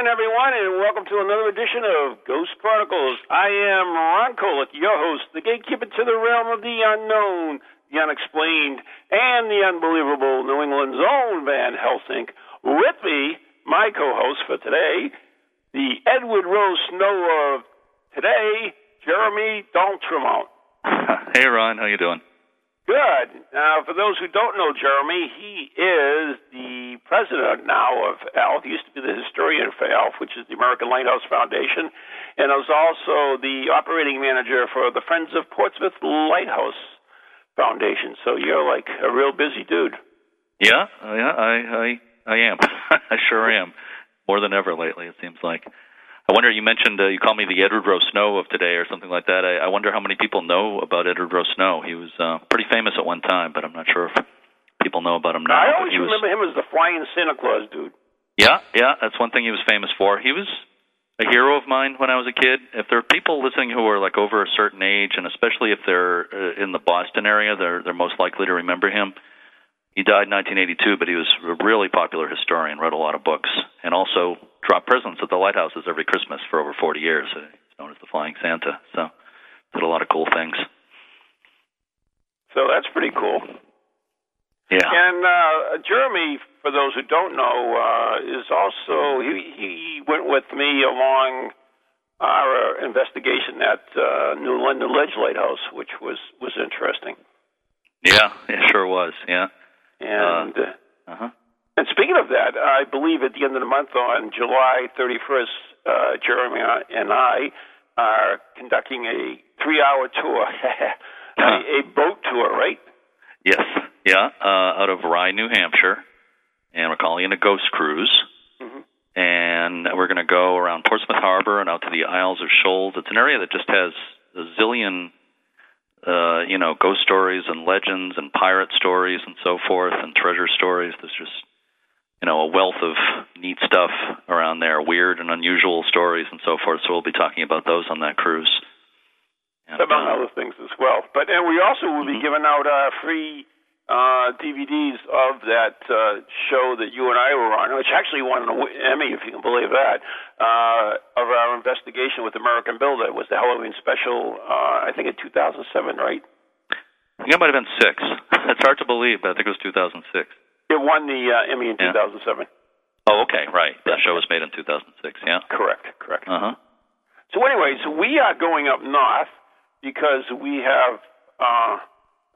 Evening, everyone, and welcome to another edition of Ghost Chronicles. I am Ron Kolek, your host, the gatekeeper to the realm of the unknown, the unexplained, and the unbelievable New England's own Van Helsing. With me, my co-host for today, the Edward Rowe Snow of today, Jeremy D'Entremont. hey, Ron, how you doing? Good. Now, for those who don't know Jeremy, he is the president now of ALF. He used to be the historian for ALF, which is the American Lighthouse Foundation, and is also the operating manager for the Friends of Portsmouth Lighthouse Foundation. So you're like a real busy dude. Yeah, yeah, I, I, I am. I sure am. More than ever lately, it seems like. I wonder. You mentioned uh, you called me the Edward Rowe Snow of today, or something like that. I, I wonder how many people know about Edward Rowe Snow. He was uh, pretty famous at one time, but I'm not sure if people know about him now. I always he was, remember him as the flying Santa Claus dude. Yeah, yeah, that's one thing he was famous for. He was a hero of mine when I was a kid. If there are people listening who are like over a certain age, and especially if they're uh, in the Boston area, they're they're most likely to remember him. He died in 1982, but he was a really popular historian, wrote a lot of books, and also dropped presents at the lighthouses every Christmas for over 40 years. Uh, He's known as the Flying Santa. So did a lot of cool things. So that's pretty cool. Yeah. And uh, Jeremy, for those who don't know, uh, is also he he went with me along our investigation at uh, New London Ledge Lighthouse, which was was interesting. Yeah, it sure was. Yeah. And uh, Uh-huh. And speaking of that, I believe at the end of the month on July 31st, uh, Jeremy and I are conducting a three-hour tour, a, a boat tour, right? Yes. Yeah. Uh, out of Rye, New Hampshire, and we're calling it a ghost cruise. Mhm. And we're going to go around Portsmouth Harbor and out to the Isles of Shoals. It's an area that just has a zillion, uh, you know, ghost stories and legends and pirate stories and so forth and treasure stories. There's just, you know, a wealth of neat stuff around there, weird and unusual stories and so forth. So we'll be talking about those on that cruise. And, among uh, other things as well. But and we also will be Mhm. giving out uh, free uh, DVDs of that uh, show that you and I were on, which actually won an Emmy, if you can believe that, uh, of our investigation with American Builder. It was the Halloween special, uh, I think in 2007, right? I think it might have been six. It's hard to believe, but I think it was 2006. It won the uh, Emmy in Yeah. 2007. Oh, okay, right. That show was made in 2006. Yeah. Correct, correct. Uh huh. So, anyways, we are going up north because we have uh,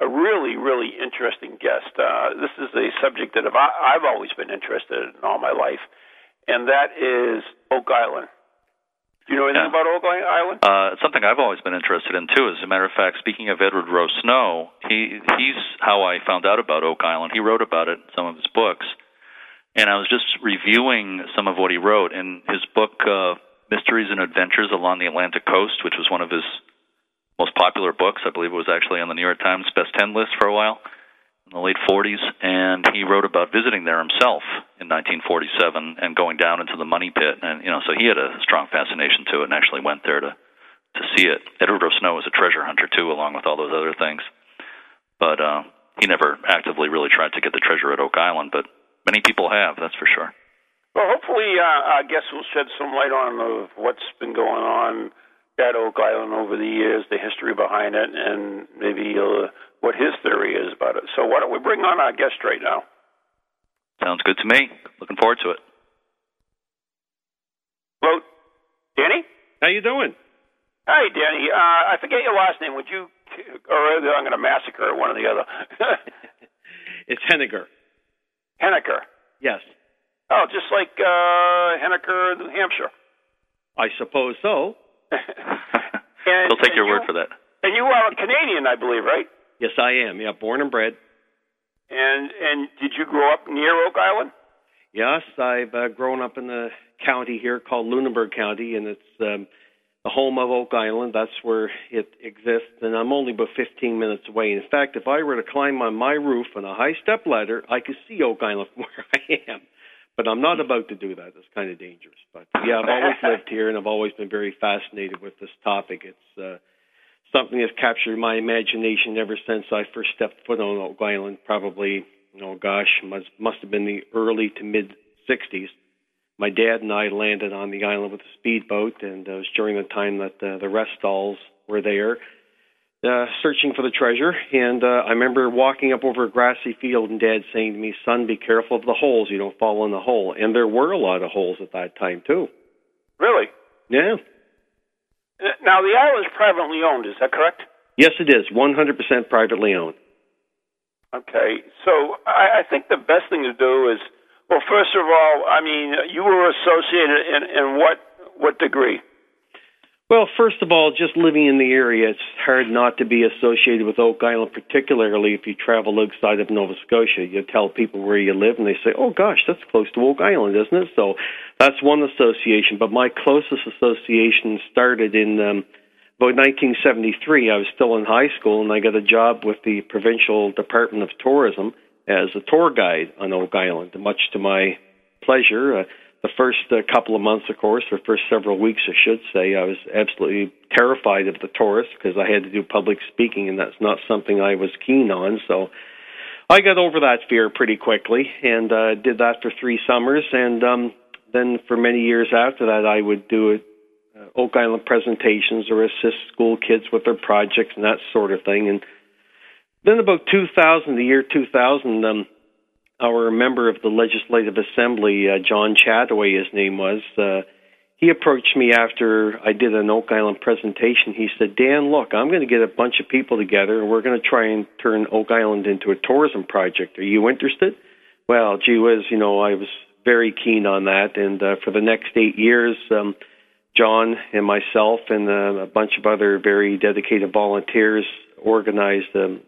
a really, really interesting guest. Uh, this is a subject that I've, I've always been interested in all my life, and that is Oak Island. Do you know anything Yeah. about Oak Island? Uh, something I've always been interested in too. As a matter of fact, speaking of Edward Rowe Snow, he he's how I found out about Oak Island. He wrote about it in some of his books, and I was just reviewing some of what he wrote in his book, uh, Mysteries and Adventures Along the Atlantic Coast, which was one of his most popular books. I believe it was actually on the New York Times best ten list for a while in the late 40s, and he wrote about visiting there himself in 1947 and going down into the money pit, and you know, so he had a strong fascination to it and actually went there to to see it. Edward Rowe Snow was a treasure hunter too, along with all those other things, but uh, he never actively really tried to get the treasure at Oak Island, but many people have, that's for sure. Well, hopefully, uh, I guess we'll shed some light on of what's been going on at Oak Island over the years, the history behind it, and maybe uh, what his theory is about it. So why don't we bring on our guest right now? Sounds good to me. Looking forward to it. Hello, Danny. How you doing? Hi, Danny. Uh, I forget your last name. Would you, or I'm going to massacre one or the other. it's Hennigar. Henniker. Yes. Oh, just like uh, Henniker, New Hampshire. I suppose so. and, They'll take your you, word for that. And you are a Canadian, I believe, right? Yes, I am. Yeah, born and bred. And and did you grow up near Oak Island? Yes, I've uh, grown up in the county here called Lunenburg County, and it's um, the home of Oak Island. That's where it exists, and I'm only about 15 minutes away. In fact, if I were to climb on my roof on a high step ladder, I could see Oak Island from where I am. But I'm not about to do that. It's kind of dangerous. But yeah, I've always lived here, and I've always been very fascinated with this topic. It's uh, something that's captured my imagination ever since I first stepped foot on Oak Island. Probably, oh gosh, must must have been the early to mid 60s my dad and I landed on the island with a speedboat, and uh, it was during the time that uh, the Restalls were there, uh, searching for the treasure. And uh, I remember walking up over a grassy field, and Dad saying to me, "Son, be careful of the holes. You don't fall in the hole." And there were a lot of holes at that time too. Really? Yeah. Now the island is privately owned. Is that correct? Yes, it is. 100% privately owned. Okay, so I, I think the best thing to do is well, first of all, I mean, you were associated in, in what what degree? Well, first of all, just living in the area, it's hard not to be associated with Oak Island, particularly if you travel outside of Nova Scotia. You tell people where you live, and they say, "Oh gosh, that's close to Oak Island, isn't it?" So that's one association. But my closest association started in um, about 1973. I was still in high school, and I got a job with the provincial Department of Tourism as a tour guide on Oak Island, much to my pleasure. Uh, the first uh, couple of months, of course, or first several weeks, I should say, I was absolutely terrified of the tourists because I had to do public speaking, and that's not something I was keen on. So I got over that fear pretty quickly and uh, did that for three summers. And um, then for many years after that, I would do it. Uh, Oak Island presentations or assist school kids with their projects and that sort of thing. And then about 2000, the year 2000, um, our member of the Legislative Assembly, uh, John Chataway, his name was, uh, he approached me after I did an Oak Island presentation. He said, Dan, look, I'm going to get a bunch of people together and we're going to try and turn Oak Island into a tourism project. Are you interested? Well, gee whiz, you know, I was very keen on that. And uh, for the next eight years, um, John and myself and uh, a bunch of other very dedicated volunteers organized um,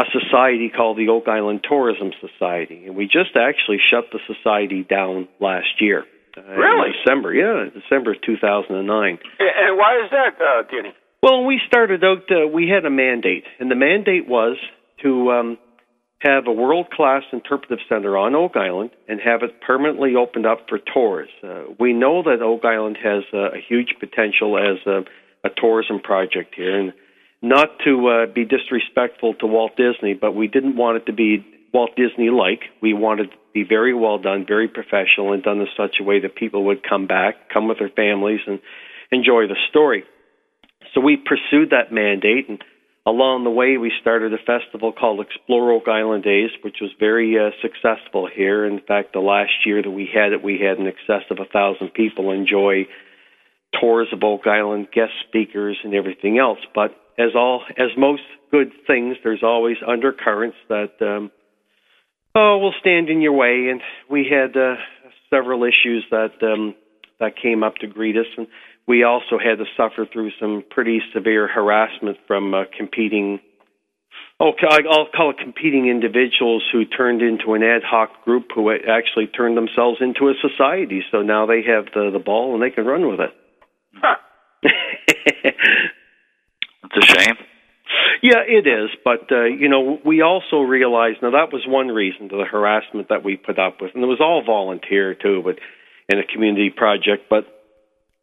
a society called the Oak Island Tourism Society, and we just actually shut the society down last year. Uh, really? December, yeah, December of 2009. And why is that, uh, Danny? Well, we started out, uh, we had a mandate, and the mandate was to um, have a world-class interpretive center on Oak Island and have it permanently opened up for tours. Uh, we know that Oak Island has uh, a huge potential as a, a tourism project here, and not to uh, be disrespectful to Walt Disney, but we didn't want it to be Walt Disney like. We wanted it to be very well done, very professional, and done in such a way that people would come back, come with their families, and enjoy the story. So we pursued that mandate, and along the way, we started a festival called Explore Oak Island Days, which was very uh, successful here. In fact, the last year that we had it, we had in excess of a thousand people enjoy tours of Oak Island, guest speakers, and everything else. But as all as most good things, there's always undercurrents that um, oh will stand in your way, and we had uh, several issues that um, that came up to greet us, and we also had to suffer through some pretty severe harassment from uh, competing. Oh, I'll call it competing individuals who turned into an ad hoc group who actually turned themselves into a society. So now they have the the ball and they can run with it. Huh. It's a shame. Yeah, it is. But, uh, you know, we also realized now that was one reason to the harassment that we put up with. And it was all volunteer, too, but in a community project. But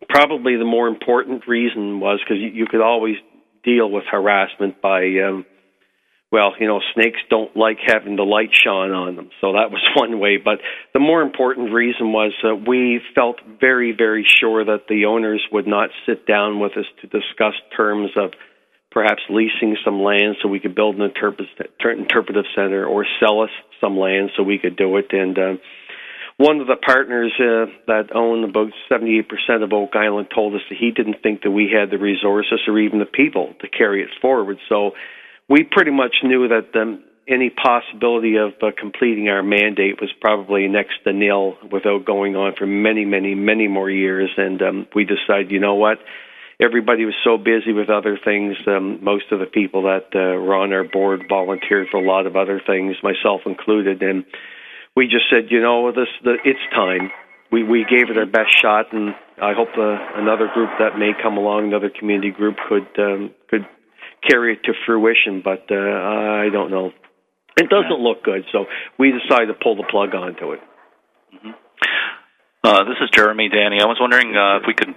probably the more important reason was because you, you could always deal with harassment by um, well, you know, snakes don't like having the light shine on them. So that was one way. But the more important reason was that we felt very, very sure that the owners would not sit down with us to discuss terms of perhaps leasing some land so we could build an interpretive center or sell us some land so we could do it. And uh, one of the partners uh, that owned about 78% of Oak Island told us that he didn't think that we had the resources or even the people to carry it forward. So we pretty much knew that um, any possibility of uh, completing our mandate was probably next to nil without going on for many, many, many more years. And um, we decided, you know what? Everybody was so busy with other things. Um, most of the people that uh, were on our board volunteered for a lot of other things, myself included. And we just said, you know, this the, it's time. We we gave it our best shot, and I hope uh, another group that may come along, another community group, could um, could carry it to fruition, but uh, I don't know. It doesn't look good, so we decided to pull the plug onto it. Mm-hmm. Uh, this is Jeremy, Danny. I was wondering uh, if we could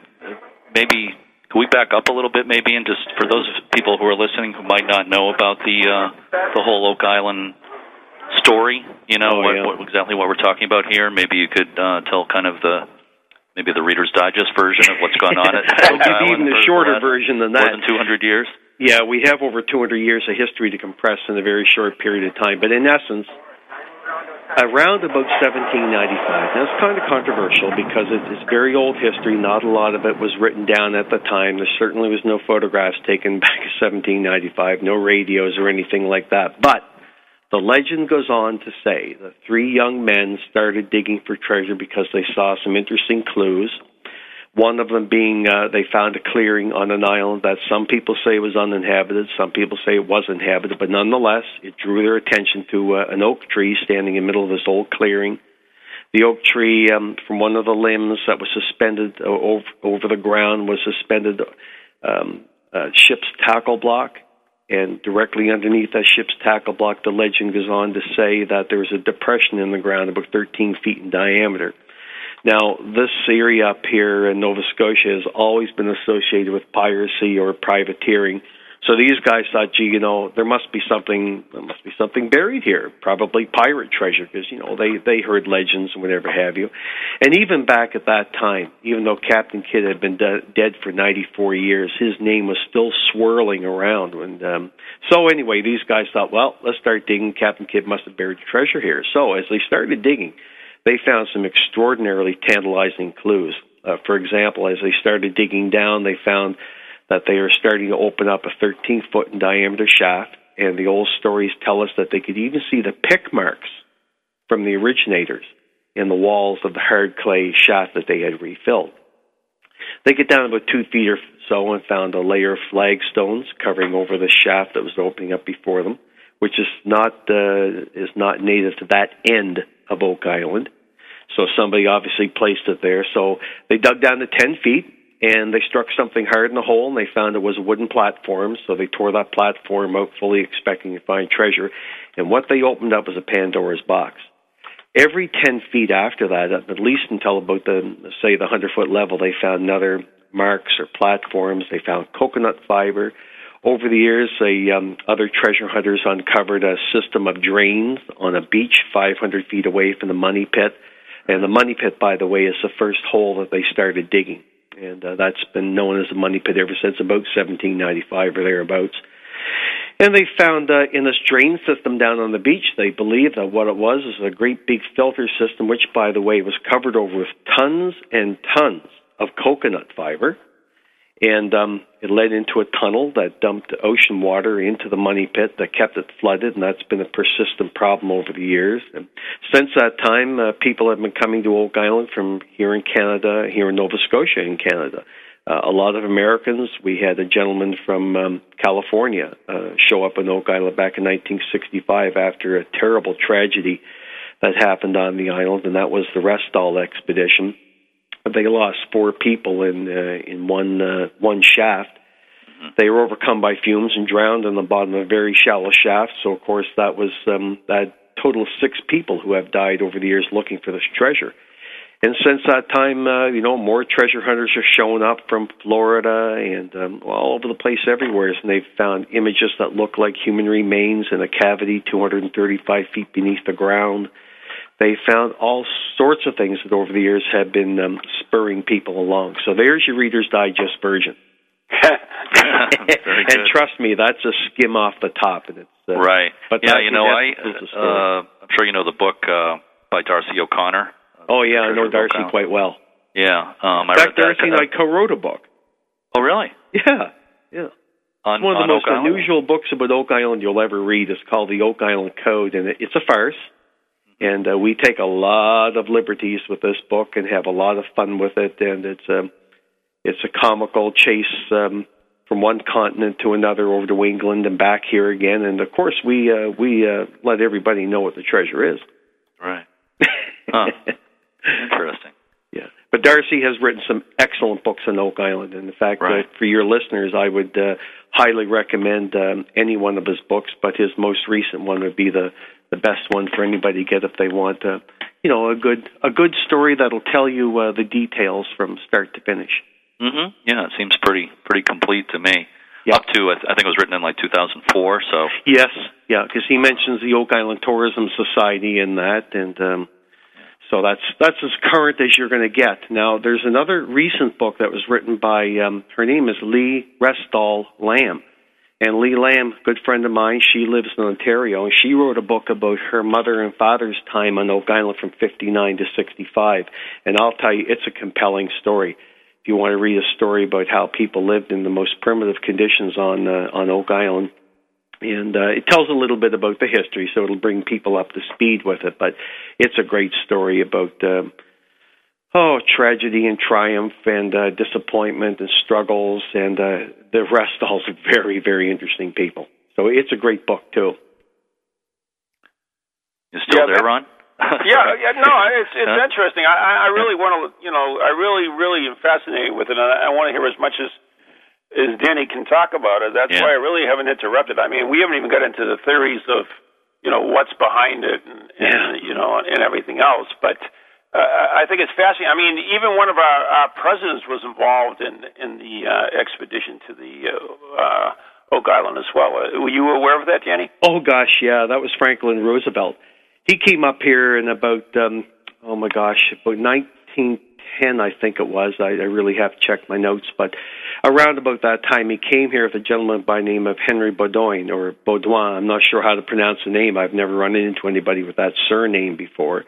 maybe could we back up a little bit, maybe, and just for those people who are listening who might not know about the uh, the whole Oak Island story, you know, oh, what, yeah. what, exactly what we're talking about here. Maybe you could uh, tell kind of the maybe the Reader's Digest version of what's gone on at I'll Oak give Island you even a shorter version than that. more than 200 years. Yeah, we have over 200 years of history to compress in a very short period of time. But in essence, around about 1795, now it's kind of controversial because it's very old history. Not a lot of it was written down at the time. There certainly was no photographs taken back in 1795, no radios or anything like that. But the legend goes on to say that three young men started digging for treasure because they saw some interesting clues. One of them being uh, they found a clearing on an island that some people say was uninhabited, some people say it was inhabited, but nonetheless, it drew their attention to uh, an oak tree standing in the middle of this old clearing. The oak tree, um, from one of the limbs that was suspended over, over the ground, was suspended um, a ship's tackle block, and directly underneath that ship's tackle block, the legend goes on to say that there was a depression in the ground about 13 feet in diameter. Now, this area up here in Nova Scotia has always been associated with piracy or privateering. So these guys thought, gee, you know, there must be something, there must be something buried here, probably pirate treasure, because you know they they heard legends and whatever have you. And even back at that time, even though Captain Kidd had been de- dead for 94 years, his name was still swirling around. And um, so anyway, these guys thought, well, let's start digging. Captain Kidd must have buried treasure here. So as they started digging they found some extraordinarily tantalizing clues. Uh, for example, as they started digging down, they found that they are starting to open up a 13 foot in diameter shaft, and the old stories tell us that they could even see the pick marks from the originators in the walls of the hard clay shaft that they had refilled. They get down about two feet or so and found a layer of flagstones covering over the shaft that was opening up before them, which is not uh, is not native to that end of Oak Island. So somebody obviously placed it there. So they dug down to 10 feet and they struck something hard in the hole and they found it was a wooden platform. So they tore that platform out, fully expecting to find treasure. And what they opened up was a Pandora's box. Every 10 feet after that, at least until about the, say, the 100 foot level, they found another marks or platforms. They found coconut fiber. Over the years, a, um, other treasure hunters uncovered a system of drains on a beach 500 feet away from the money pit. And the money pit, by the way, is the first hole that they started digging. And uh, that's been known as the money pit ever since about 1795 or thereabouts. And they found uh, in this drain system down on the beach, they believe that what it was is a great big filter system, which, by the way, was covered over with tons and tons of coconut fiber and um, it led into a tunnel that dumped ocean water into the money pit that kept it flooded, and that's been a persistent problem over the years. And since that time, uh, people have been coming to Oak Island from here in Canada, here in Nova Scotia in Canada. Uh, a lot of Americans. We had a gentleman from um, California uh, show up in Oak Island back in 1965 after a terrible tragedy that happened on the island, and that was the Restall expedition they lost four people in uh, in one uh, one shaft. They were overcome by fumes and drowned in the bottom of a very shallow shaft. So, of course, that was um, that total of six people who have died over the years looking for this treasure. and since that time, uh, you know, more treasure hunters are showing up from Florida and um, all over the place everywhere, and they've found images that look like human remains in a cavity 235 feet beneath the ground. They found all sorts of things that over the years have been um, spurring people along. So there's your Reader's Digest version. and trust me, that's a skim off the top, and it's uh, right. But yeah, you know, I uh, I'm sure you know the book uh, by D'Arcy O'Connor Oh yeah, I know D'Arcy quite well. Yeah, um, I In fact, D'Arcy and I co-wrote a book. Oh really? Yeah, yeah. On, it's one of the most Oak unusual Island? books about Oak Island you'll ever read. It's called the Oak Island Code, and it, it's a farce. And uh, we take a lot of liberties with this book and have a lot of fun with it. And it's a um, it's a comical chase um, from one continent to another over to England and back here again. And of course, we uh, we uh, let everybody know what the treasure is. Right. Huh. Interesting. Yeah, but D'Arcy has written some excellent books on Oak Island, and in fact, right. uh, for your listeners, I would uh, highly recommend um, any one of his books. But his most recent one would be the the best one for anybody to get if they want, uh, you know, a good a good story that'll tell you uh, the details from start to finish. Mm-hmm. Yeah, it seems pretty pretty complete to me. Yeah. Up to I, th- I think it was written in like 2004. So yes, yeah, because he mentions the Oak Island Tourism Society in that, and um, so that's that's as current as you're going to get. Now, there's another recent book that was written by um, her name is Lee Restall Lamb, and Lee Lamb, good friend of mine, she lives in Ontario, and she wrote a book about her mother and father's time on Oak Island from 59 to 65. And I'll tell you, it's a compelling story. If you want to read a story about how people lived in the most primitive conditions on uh, on Oak Island, and uh, it tells a little bit about the history, so it'll bring people up to speed with it. But it's a great story about um, oh tragedy and triumph and uh, disappointment and struggles, and uh, the rest all very very interesting people. So it's a great book too. You still yeah, there, Ron? yeah, yeah, no, it's it's huh? interesting. I I really want to, you know, I really really am fascinated with it, and I, I want to hear as much as as Danny can talk about it. That's yeah. why I really haven't interrupted. I mean, we haven't even got into the theories of, you know, what's behind it and, and you know, and everything else. But uh, I think it's fascinating. I mean, even one of our, our presidents was involved in in the uh, expedition to the uh, uh, Oak Island as well. Uh, were you aware of that, Danny? Oh gosh, yeah, that was Franklin Roosevelt. He came up here in about um, oh my gosh, about nineteen ten, I think it was. I, I really have to check my notes, but around about that time, he came here with a gentleman by name of Henry Baudoin or Baudouin. I'm not sure how to pronounce the name. I've never run into anybody with that surname before.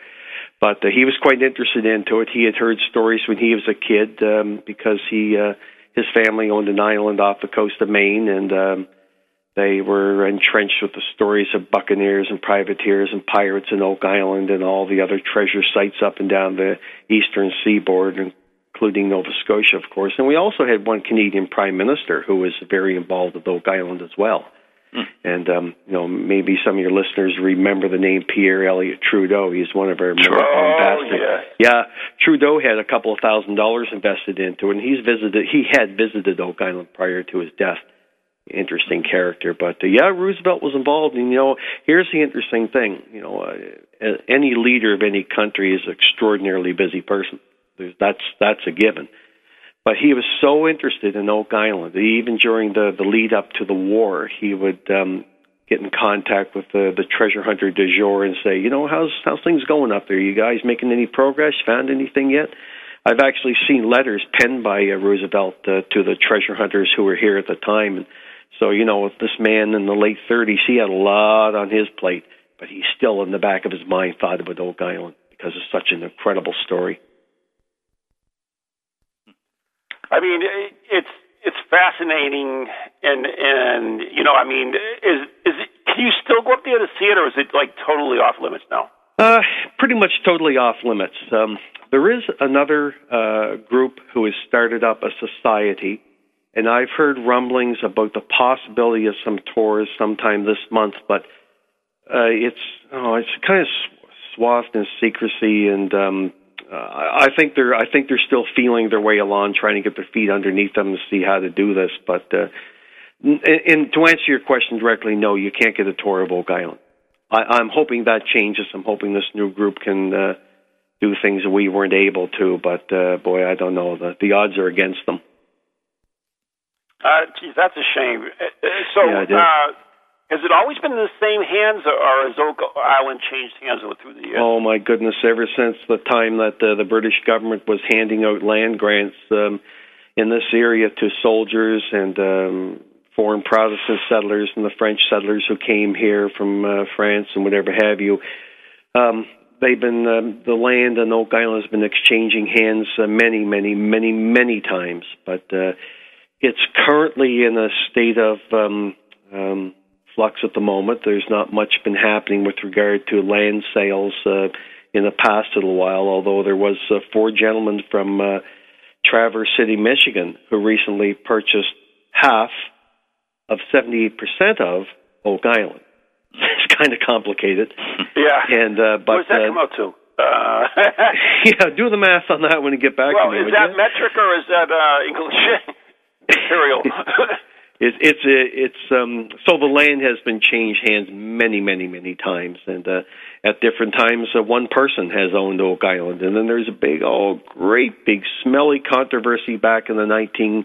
But uh, he was quite interested into it. He had heard stories when he was a kid um, because he uh, his family owned an island off the coast of Maine, and um, they were entrenched with the stories of buccaneers and privateers and pirates in Oak Island and all the other treasure sites up and down the eastern seaboard, including Nova Scotia, of course. And we also had one Canadian prime minister who was very involved with Oak Island as well. Mm. And um, you know, maybe some of your listeners remember the name Pierre Elliott Trudeau. He's one of our oh, ambassadors. Yeah. yeah, Trudeau had a couple of thousand dollars invested into it, and he's visited. He had visited Oak Island prior to his death interesting character. But uh, yeah, Roosevelt was involved. And you know, here's the interesting thing. You know, uh, any leader of any country is an extraordinarily busy person. There's, that's that's a given. But he was so interested in Oak Island even during the the lead up to the war, he would um, get in contact with the the treasure hunter de jour and say, you know, how's how's things going up there? You guys making any progress? Found anything yet? I've actually seen letters penned by uh, Roosevelt uh, to the treasure hunters who were here at the time, and so, you know, with this man in the late 30s, he had a lot on his plate, but he still, in the back of his mind, thought about Oak Island because it's such an incredible story. I mean, it's it's fascinating, and and you know, I mean, is is it? Can you still go up there to see it, or is it like totally off limits now? Uh, pretty much totally off limits. Um, there is another uh, group who has started up a society and I've heard rumblings about the possibility of some tours sometime this month, but uh, it's oh, it's kind of swathed in secrecy, and um, uh, I think they're I think they're still feeling their way along, trying to get their feet underneath them to see how to do this. But uh, and, and to answer your question directly, no, you can't get a tour of Oak Island. I, I'm hoping that changes. I'm hoping this new group can uh, do things that we weren't able to. But uh, boy, I don't know. The the odds are against them. Uh, geez, that's a shame. Uh, uh so, yeah, uh, has it always been in the same hands, or has Oak Island changed hands through the years? Oh my goodness! Ever since the time that uh, the British government was handing out land grants um, in this area to soldiers and um, foreign Protestant settlers and the French settlers who came here from uh, France and whatever have you, um, they've been um, the land on Oak Island has been exchanging hands uh, many, many, many, many times, but uh, it's currently in a state of um, um, flux at the moment. There's not much been happening with regard to land sales uh, in the past little while, although there was uh, four gentlemen from uh, Traverse City, Michigan, who recently purchased half of 78% of Oak Island. it's kind of complicated. Yeah. And uh, but what does that uh, come out to? Uh, yeah, do the math on that when you get back well, to me. is that you? metric or is that uh, English material? It's it's it's um so the land has been changed hands many many many times and uh at different times uh, one person has owned oak island and then there's a big oh great big smelly controversy back in the 19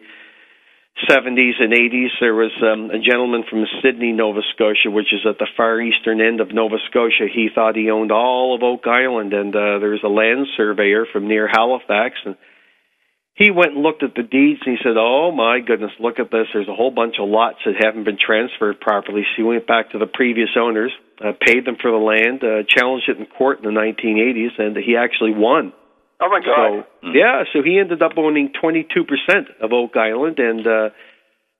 70s and 80s, there was um, a gentleman from Sydney, Nova Scotia, which is at the far eastern end of Nova Scotia. He thought he owned all of Oak Island, and uh, there was a land surveyor from near Halifax, and he went and looked at the deeds, and he said, "Oh my goodness, look at this! There's a whole bunch of lots that haven't been transferred properly." So he went back to the previous owners, uh, paid them for the land, uh, challenged it in court in the 1980s, and he actually won. Oh my God! So yeah, so he ended up owning 22% of Oak Island, and uh,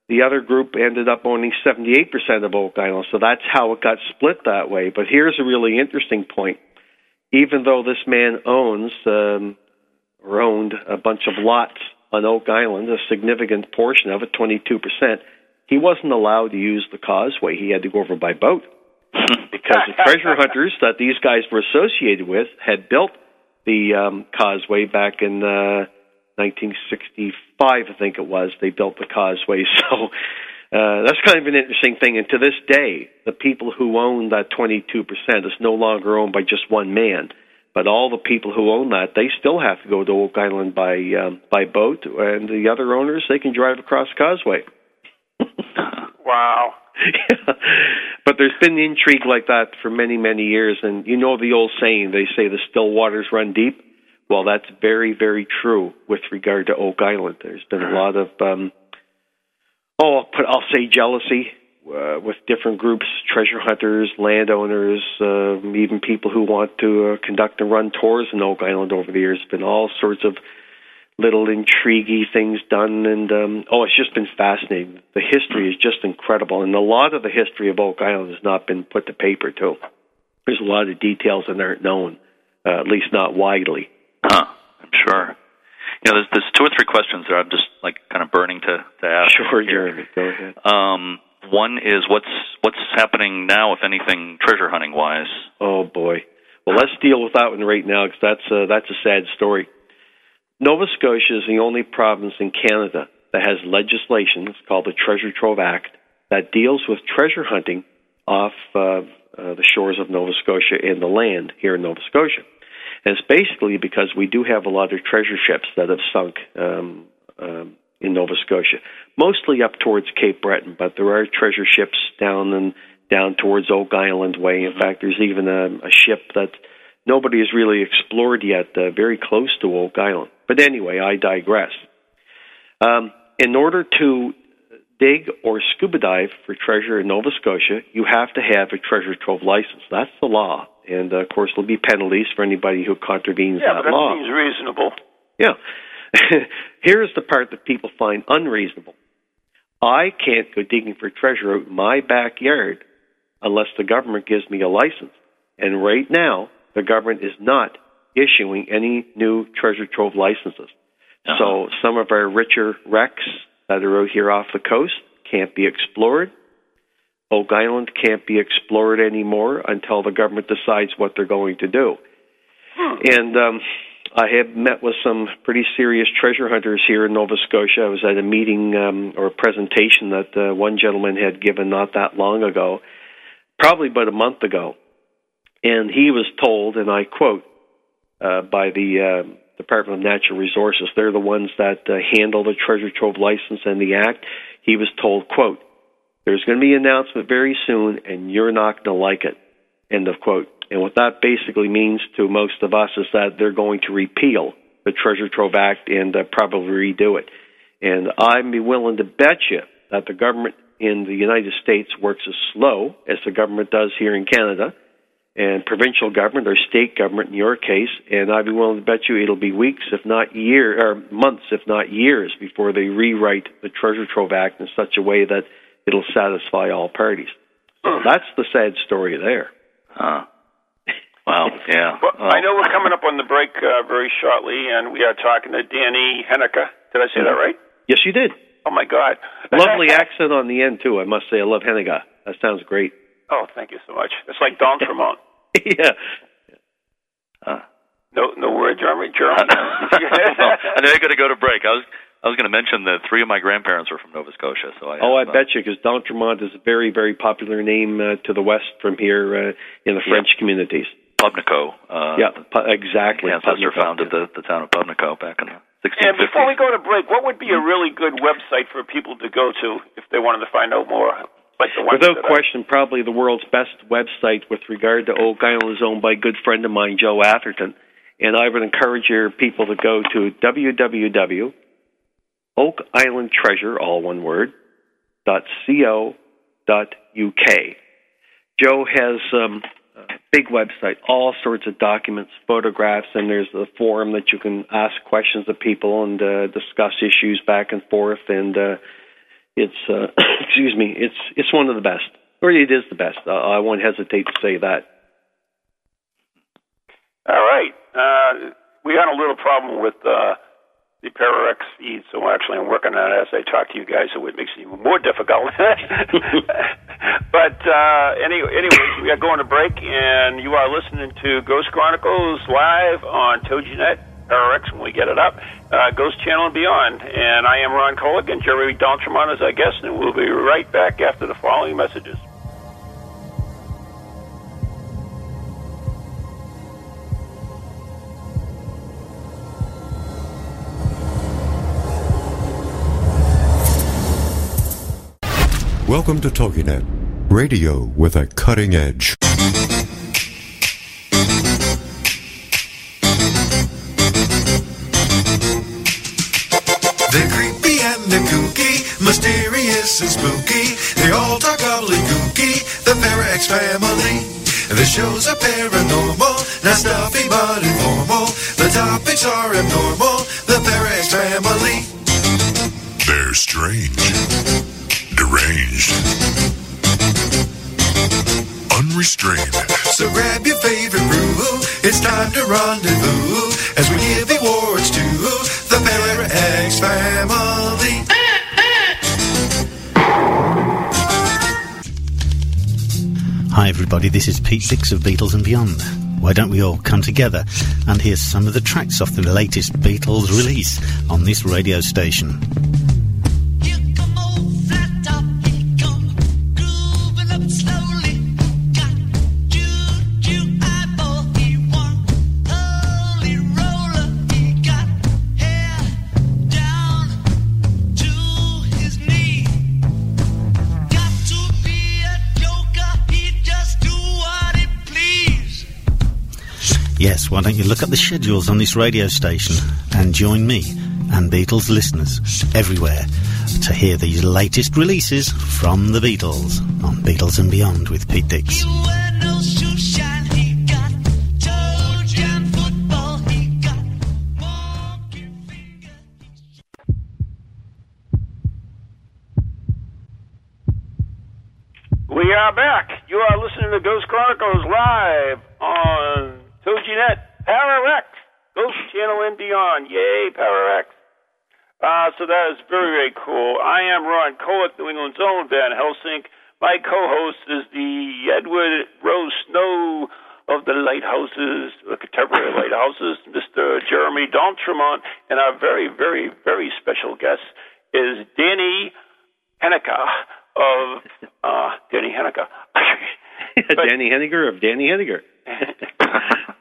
the other group ended up owning 78% of Oak Island. So that's how it got split that way. But here's a really interesting point: even though this man owns um, or owned a bunch of lots on Oak Island, a significant portion of it, 22%, he wasn't allowed to use the causeway. He had to go over by boat because the treasure hunters that these guys were associated with had built the um, causeway back in uh, 1965, I think it was. They built the causeway, so uh, that's kind of an interesting thing. And to this day, the people who own that 22% is no longer owned by just one man. But all the people who own that, they still have to go to Oak Island by um, by boat, and the other owners they can drive across the Causeway. wow. yeah. But there's been intrigue like that for many, many years. And you know the old saying, they say the still waters run deep. Well, that's very, very true with regard to Oak Island. There's been a lot of, um, oh, I'll, I'll say jealousy uh, with different groups, treasure hunters, landowners, uh, even people who want to uh, conduct and run tours in Oak Island over the years. Been all sorts of little intriguey things done and um oh it's just been fascinating. The history is just incredible and a lot of the history of oak island has not been put to paper too. There's a lot of details that aren't known uh, at least not widely. Huh. I'm sure. You know there's there's two or three questions that i'm just like kind of burning to to ask sure jeremy go ahead. Um one is what's what's happening now if anything treasure hunting wise? Oh boy. Well let's deal with that one right now because that's uh, that's a sad story. Nova Scotia is the only province in Canada that has legislation, it's called the Treasure Trove Act, that deals with treasure hunting off uh, uh, the shores of Nova Scotia and the land here in Nova Scotia. And it's basically because we do have a lot of treasure ships that have sunk um, um, in Nova Scotia, mostly up towards Cape Breton, but there are treasure ships down and down towards Oak Island Way. In fact, there's even a, a ship that nobody has really explored yet, uh, very close to Oak Island. But anyway, I digress. Um, in order to dig or scuba dive for treasure in Nova Scotia, you have to have a treasure trove license. That's the law. And uh, of course, there'll be penalties for anybody who contravenes yeah, that but that law. seems reasonable. Yeah. Here's the part that people find unreasonable. I can't go digging for treasure out in my backyard unless the government gives me a license. And right now, the government is not issuing any new treasure trove licenses. Uh-huh. So some of our richer wrecks that are out here off the coast can't be explored. Oak Island can't be explored anymore until the government decides what they're going to do. Hmm. And um, I have met with some pretty serious treasure hunters here in Nova Scotia. I was at a meeting um, or a presentation that uh, one gentleman had given not that long ago, probably about a month ago. And he was told, and I quote, uh, by the uh, Department of Natural Resources. They're the ones that uh, handle the treasure trove license and the act. He was told, "quote There's going to be an announcement very soon, and you're not going to like it." End of quote. And what that basically means to most of us is that they're going to repeal the Treasure Trove Act and uh, probably redo it. And I'd be willing to bet you that the government in the United States works as slow as the government does here in Canada, and provincial government or state government in your case. And I'd be willing to bet you it'll be weeks, if not year, or months, if not years, before they rewrite the Treasure Trove Act in such a way that it'll satisfy all parties. So that's the sad story there. Huh. Wow. Yeah. Well, Well, I know we're coming up on the break uh, very shortly, and we are talking to Danny Hennica. Did I say that right? Yes, you did. Oh my God! Lovely accent on the end too. I must say, I love Hennigar. That sounds great. Oh, thank you so much. It's like D'Entremont. yeah. No, no word, German. German. I know you're going to go to break. I was I was going to mention that three of my grandparents were from Nova Scotia, so I. Oh, I uh, bet you, because D'Entremont is a very, very popular name uh, to the west from here uh, in the French communities. Pubnico. Uh, yeah, pu- exactly. My ancestor Pubnico, founded yeah. the, the town of Pubnico back in the 1650s. and before we go to break, what would be a really good website for people to go to if they wanted to find out more? Like the ones Without that I- question, probably the world's best website with regard to Oak Island is owned by a good friend of mine, Joe Atherton. And I would encourage your people to go to www. Oak all one word, dot co dot uk. Joe has um, a big website, all sorts of documents, photographs, and there's a forum that you can ask questions of people and uh, discuss issues back and forth. And uh, it's uh, excuse me, it's it's one of the best, or it is the best. Uh, I won't hesitate to say that. All right. Uh, we had a little problem with uh, the Pararex feed, so actually I'm working on it as I talk to you guys, so it makes it even more difficult. but uh, any, anyways, we are going to break, and you are listening to Ghost Chronicles live on TogiNet. Pararex when we get it up, uh, Ghost Channel and beyond. And I am Ron Kolek and Jerry D'Entremont as our guest, and we'll be right back after the following messages. Welcome to TogiNet, radio with a cutting edge. They're creepy and they're kooky, mysterious and spooky. They all talk gobbledygooky, the Parax family. The shows are paranormal, not stuffy but informal. The topics are abnormal, the Parax family. They're strange, deranged, unrestrained. So grab your favorite brew, it's time to rendezvous as we give awards to the Parax family. Hi, everybody. This is Pete Six of Beatles and Beyond. Why don't we all come together and hear some of the tracks off the latest Beatles release on this radio station? Yes, why don't you look up the schedules on this radio station and join me and Beatles listeners everywhere to hear these latest releases from the Beatles on Beatles and Beyond with Pete Dix. He wear no shoe shine, he got toe jam football, he got monkey finger. We are back. You are listening to Ghost Chronicles live on TogiNet, Pararex, Ghost Channel and beyond. Yay, Pararex. Uh, so that is very, very cool. I am Ron Kolek, New England's own Van Helsing. My co-host is the Edward Rowe Snow of the Lighthouses, the contemporary lighthouses, Mr. Jeremy D'Entremont, and our very, very, very special guest is Danny Hennica of uh, Danny Hennica. Danny Hennigar of Danny Hennigar.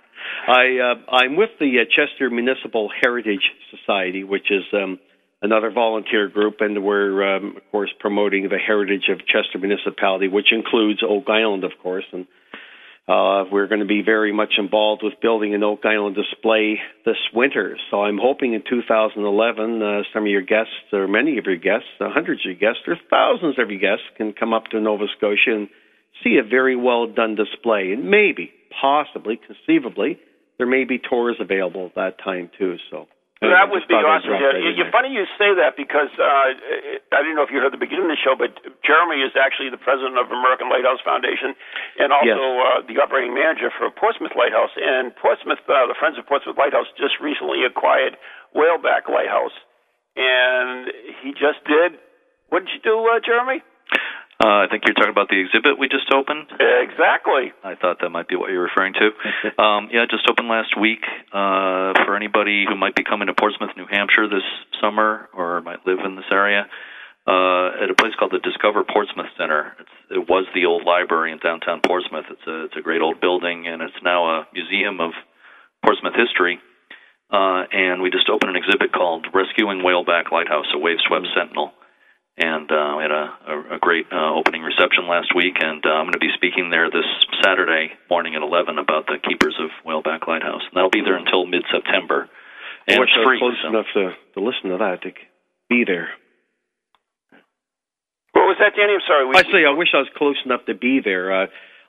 I uh, I'm with the uh, Chester Municipal Heritage Society, which is um, another volunteer group, and we're um, of course promoting the heritage of Chester Municipality, which includes Oak Island, of course, and uh, we're going to be very much involved with building an Oak Island display this winter. So I'm hoping in 2011, uh, some of your guests, or many of your guests, uh, hundreds of your guests, or thousands of your guests, can come up to Nova Scotia and see a very well done display. And maybe, possibly, conceivably, there may be tours available at that time too. So. That would be awesome. Yeah, You're funny you say that because uh, I don't know if you heard the beginning of the show, but Jeremy is actually the president of American Lighthouse Foundation and also Yes. uh, the operating manager for Portsmouth Lighthouse. And Portsmouth, uh, the Friends of Portsmouth Lighthouse, just recently acquired Whaleback Lighthouse, and he just did. What did you do, uh, Jeremy? Uh, I think you're talking about the exhibit we just opened. Exactly. I thought that might be what you're referring to. Um, yeah, it just opened last week. Uh, for anybody who might be coming to Portsmouth, New Hampshire this summer, or might live in this area, uh, at a place called the Discover Portsmouth Center. It's, it was the old library in downtown Portsmouth. It's a it's a great old building, and it's now a museum of Portsmouth history. Uh, and we just opened an exhibit called "Rescuing Whaleback Lighthouse: A Wave-Swept Sentinel." And uh, we had a, a, a great uh, opening reception last week. And uh, I'm going to be speaking there this Saturday morning at 11 about the keepers of Whaleback Lighthouse. And that'll be there until mid-September, and wish it's I was free. close so- enough to, to listen to that to be there. What was that, Danny? I'm sorry. We, I say I wish I was close enough to be there. Uh,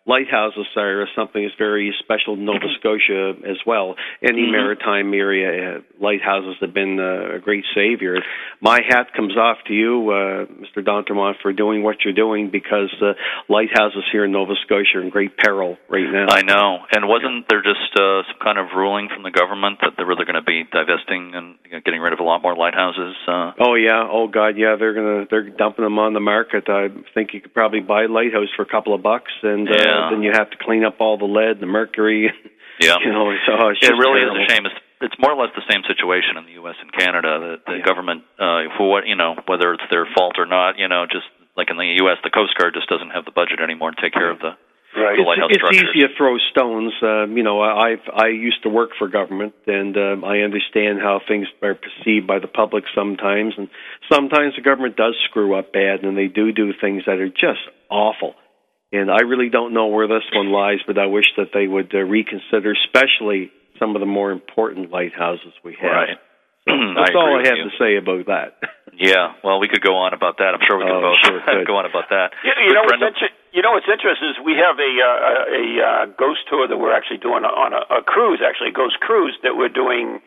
lighthouses are something that's very special in Nova Scotia as well. Any Mhm. maritime area, uh, lighthouses have been uh, a great savior. My hat comes off to you, uh, Mr. D'Entremont, for doing what you're doing because uh, lighthouses here in Nova Scotia are in great peril right now. I know. And wasn't there just uh, some kind of ruling from the government that they were really going to be divesting and you know, getting rid of a lot more lighthouses? Uh, Oh yeah, oh god, yeah, they're gonna they're dumping them on the market. I think you could probably buy a lighthouse for a couple of bucks, and uh, Yeah. then you have to clean up all the lead, the mercury. yeah. You know, it's, oh, it's it really terrible. is a shame. It's it's more or less the same situation in the U.S. and Canada. The, the Yeah. government, uh, for what you know, whether it's their fault or not, you know, just like in the U.S., the Coast Guard just doesn't have the budget anymore to take care of the right. the lighthouse it's structures. easy to throw stones. Uh, you know, I- I've I used to work for government, and um, I understand how things are perceived by the public sometimes, and sometimes the government does screw up bad, and they do do things that are just awful. And I really don't know where this one lies, but I wish that they would uh, reconsider, especially some of the more important lighthouses we have. Right. So I that's agree all I with have you. to say about that. Yeah, well, we could go on about that. I'm sure we could Oh, both sure go on about that. You, you know But what's Brenda- inter- you know what's interesting is we have a uh, a uh, ghost tour that we're actually doing on a, a cruise, actually a ghost cruise that we're doing.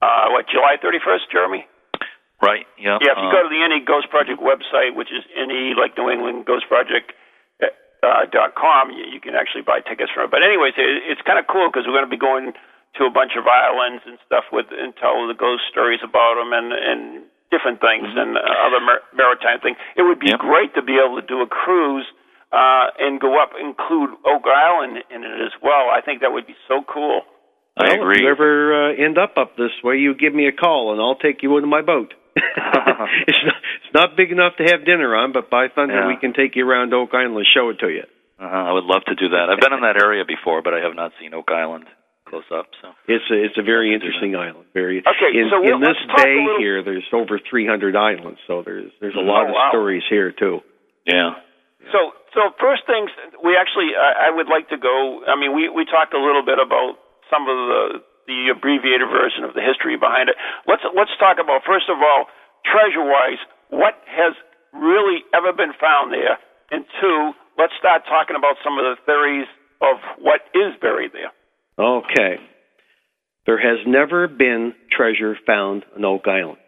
Uh, what July 31st, Jeremy? right? Yeah. Yeah, if you uh, go to the NE Ghost Project website, which is NE like New England Ghost Project uh, dot com, you, you can actually buy tickets from it. But anyways, it, it's kind of cool because we're going to be going to a bunch of islands and stuff with and tell the ghost stories about them and and different things and uh, other mar- maritime things. It would be Yeah. great to be able to do a cruise uh, and go up, include Oak Island in it as well. I think that would be so cool. I well, agree. If you ever uh, end up up this way, you give me a call, and I'll take you into my boat. it's, not, it's not big enough to have dinner on, but by thunder, Yeah. we can take you around Oak Island and show it to you. Uh-huh, I would love to do that. I've been in that area before, but I have not seen Oak Island close up. So It's a it's a very interesting island. Very Okay, in, so in let's this bay little- here, there's over 300 islands, so there's there's a Oh, lot of wow. stories here too. yeah, So, so first things we actually, I, I would like to go. I mean, we we talked a little bit about some of the the abbreviated version of the history behind it. Let's let's talk about first of all, treasure wise, what has really ever been found there, and two, let's start talking about some of the theories of what is buried there. Okay. There has never been treasure found on Oak Island.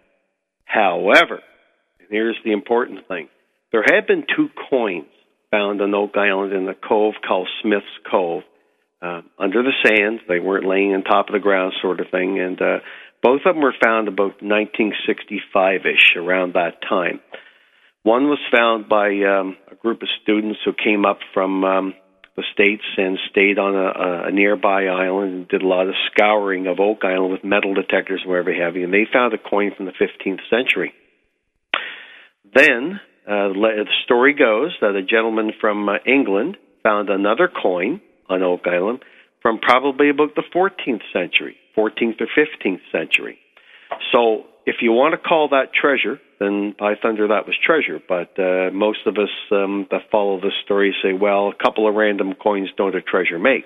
However, here's the important thing there have been two coins found on Oak Island in a cove called Smith's Cove. Uh, under the sand, they weren't laying on top of the ground, sort of thing, and uh, both of them were found about 1965 ish, around that time. One was found by um, a group of students who came up from um, the states and stayed on a, a nearby island and did a lot of scouring of Oak Island with metal detectors and whatever have you. And they found a coin from the 15th century. Then uh, the story goes that a gentleman from uh, England found another coin on Oak Island from probably about the 14th century, 14th or 15th century. So if you want to call that treasure, then by thunder that was treasure. But uh, most of us um, that follow this story say, well, a couple of random coins don't a treasure make.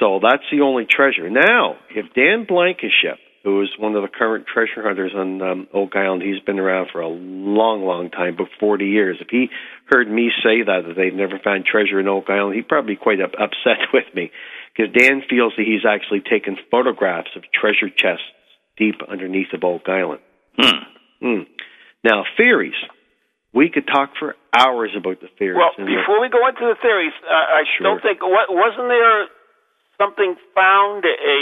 So that's the only treasure. Now, if Dan Blankenship, who is one of the current treasure hunters on um, Oak Island, he's been around for a long, long time, about 40 years. If he heard me say that, that they've never found treasure in Oak Island, he'd probably be quite up, upset with me. Because Dan feels that he's actually taken photographs of treasure chests deep underneath of Oak Island. Hmm. Now, theories. We could talk for hours about the theories. Well, and the- before we go into the theories, uh, I Sure. don't think what, wasn't there something found a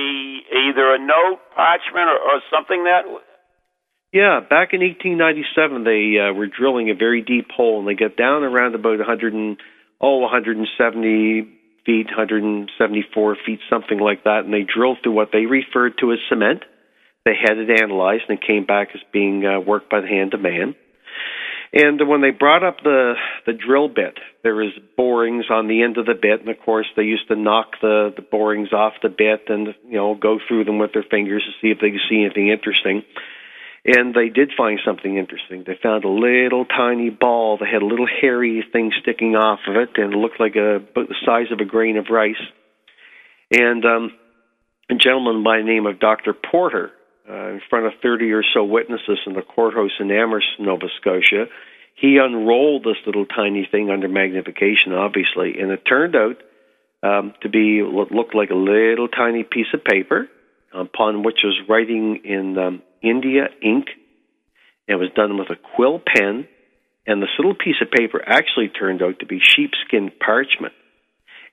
either a note, parchment, or, or something that Yeah, back in 1897, they uh, were drilling a very deep hole, and they got down around about 100 and oh 170 feet, 174 feet, something like that, and they drilled through what they referred to as cement. They had it analyzed, and it came back as being uh, worked by the hand of man. And when they brought up the the drill bit, there was borings on the end of the bit, and of course they used to knock the the borings off the bit and you know go through them with their fingers to see if they could see anything interesting. And they did find something interesting. They found a little tiny ball that had a little hairy thing sticking off of it, and it looked like a about the size of a grain of rice. And um, a gentleman by the name of Dr. Porter, uh, in front of 30 or so witnesses in the courthouse in Amherst, Nova Scotia, he unrolled this little tiny thing under magnification, obviously, and it turned out um, to be what looked like a little tiny piece of paper upon which was writing in um, India ink. It was done with a quill pen, and this little piece of paper actually turned out to be sheepskin parchment.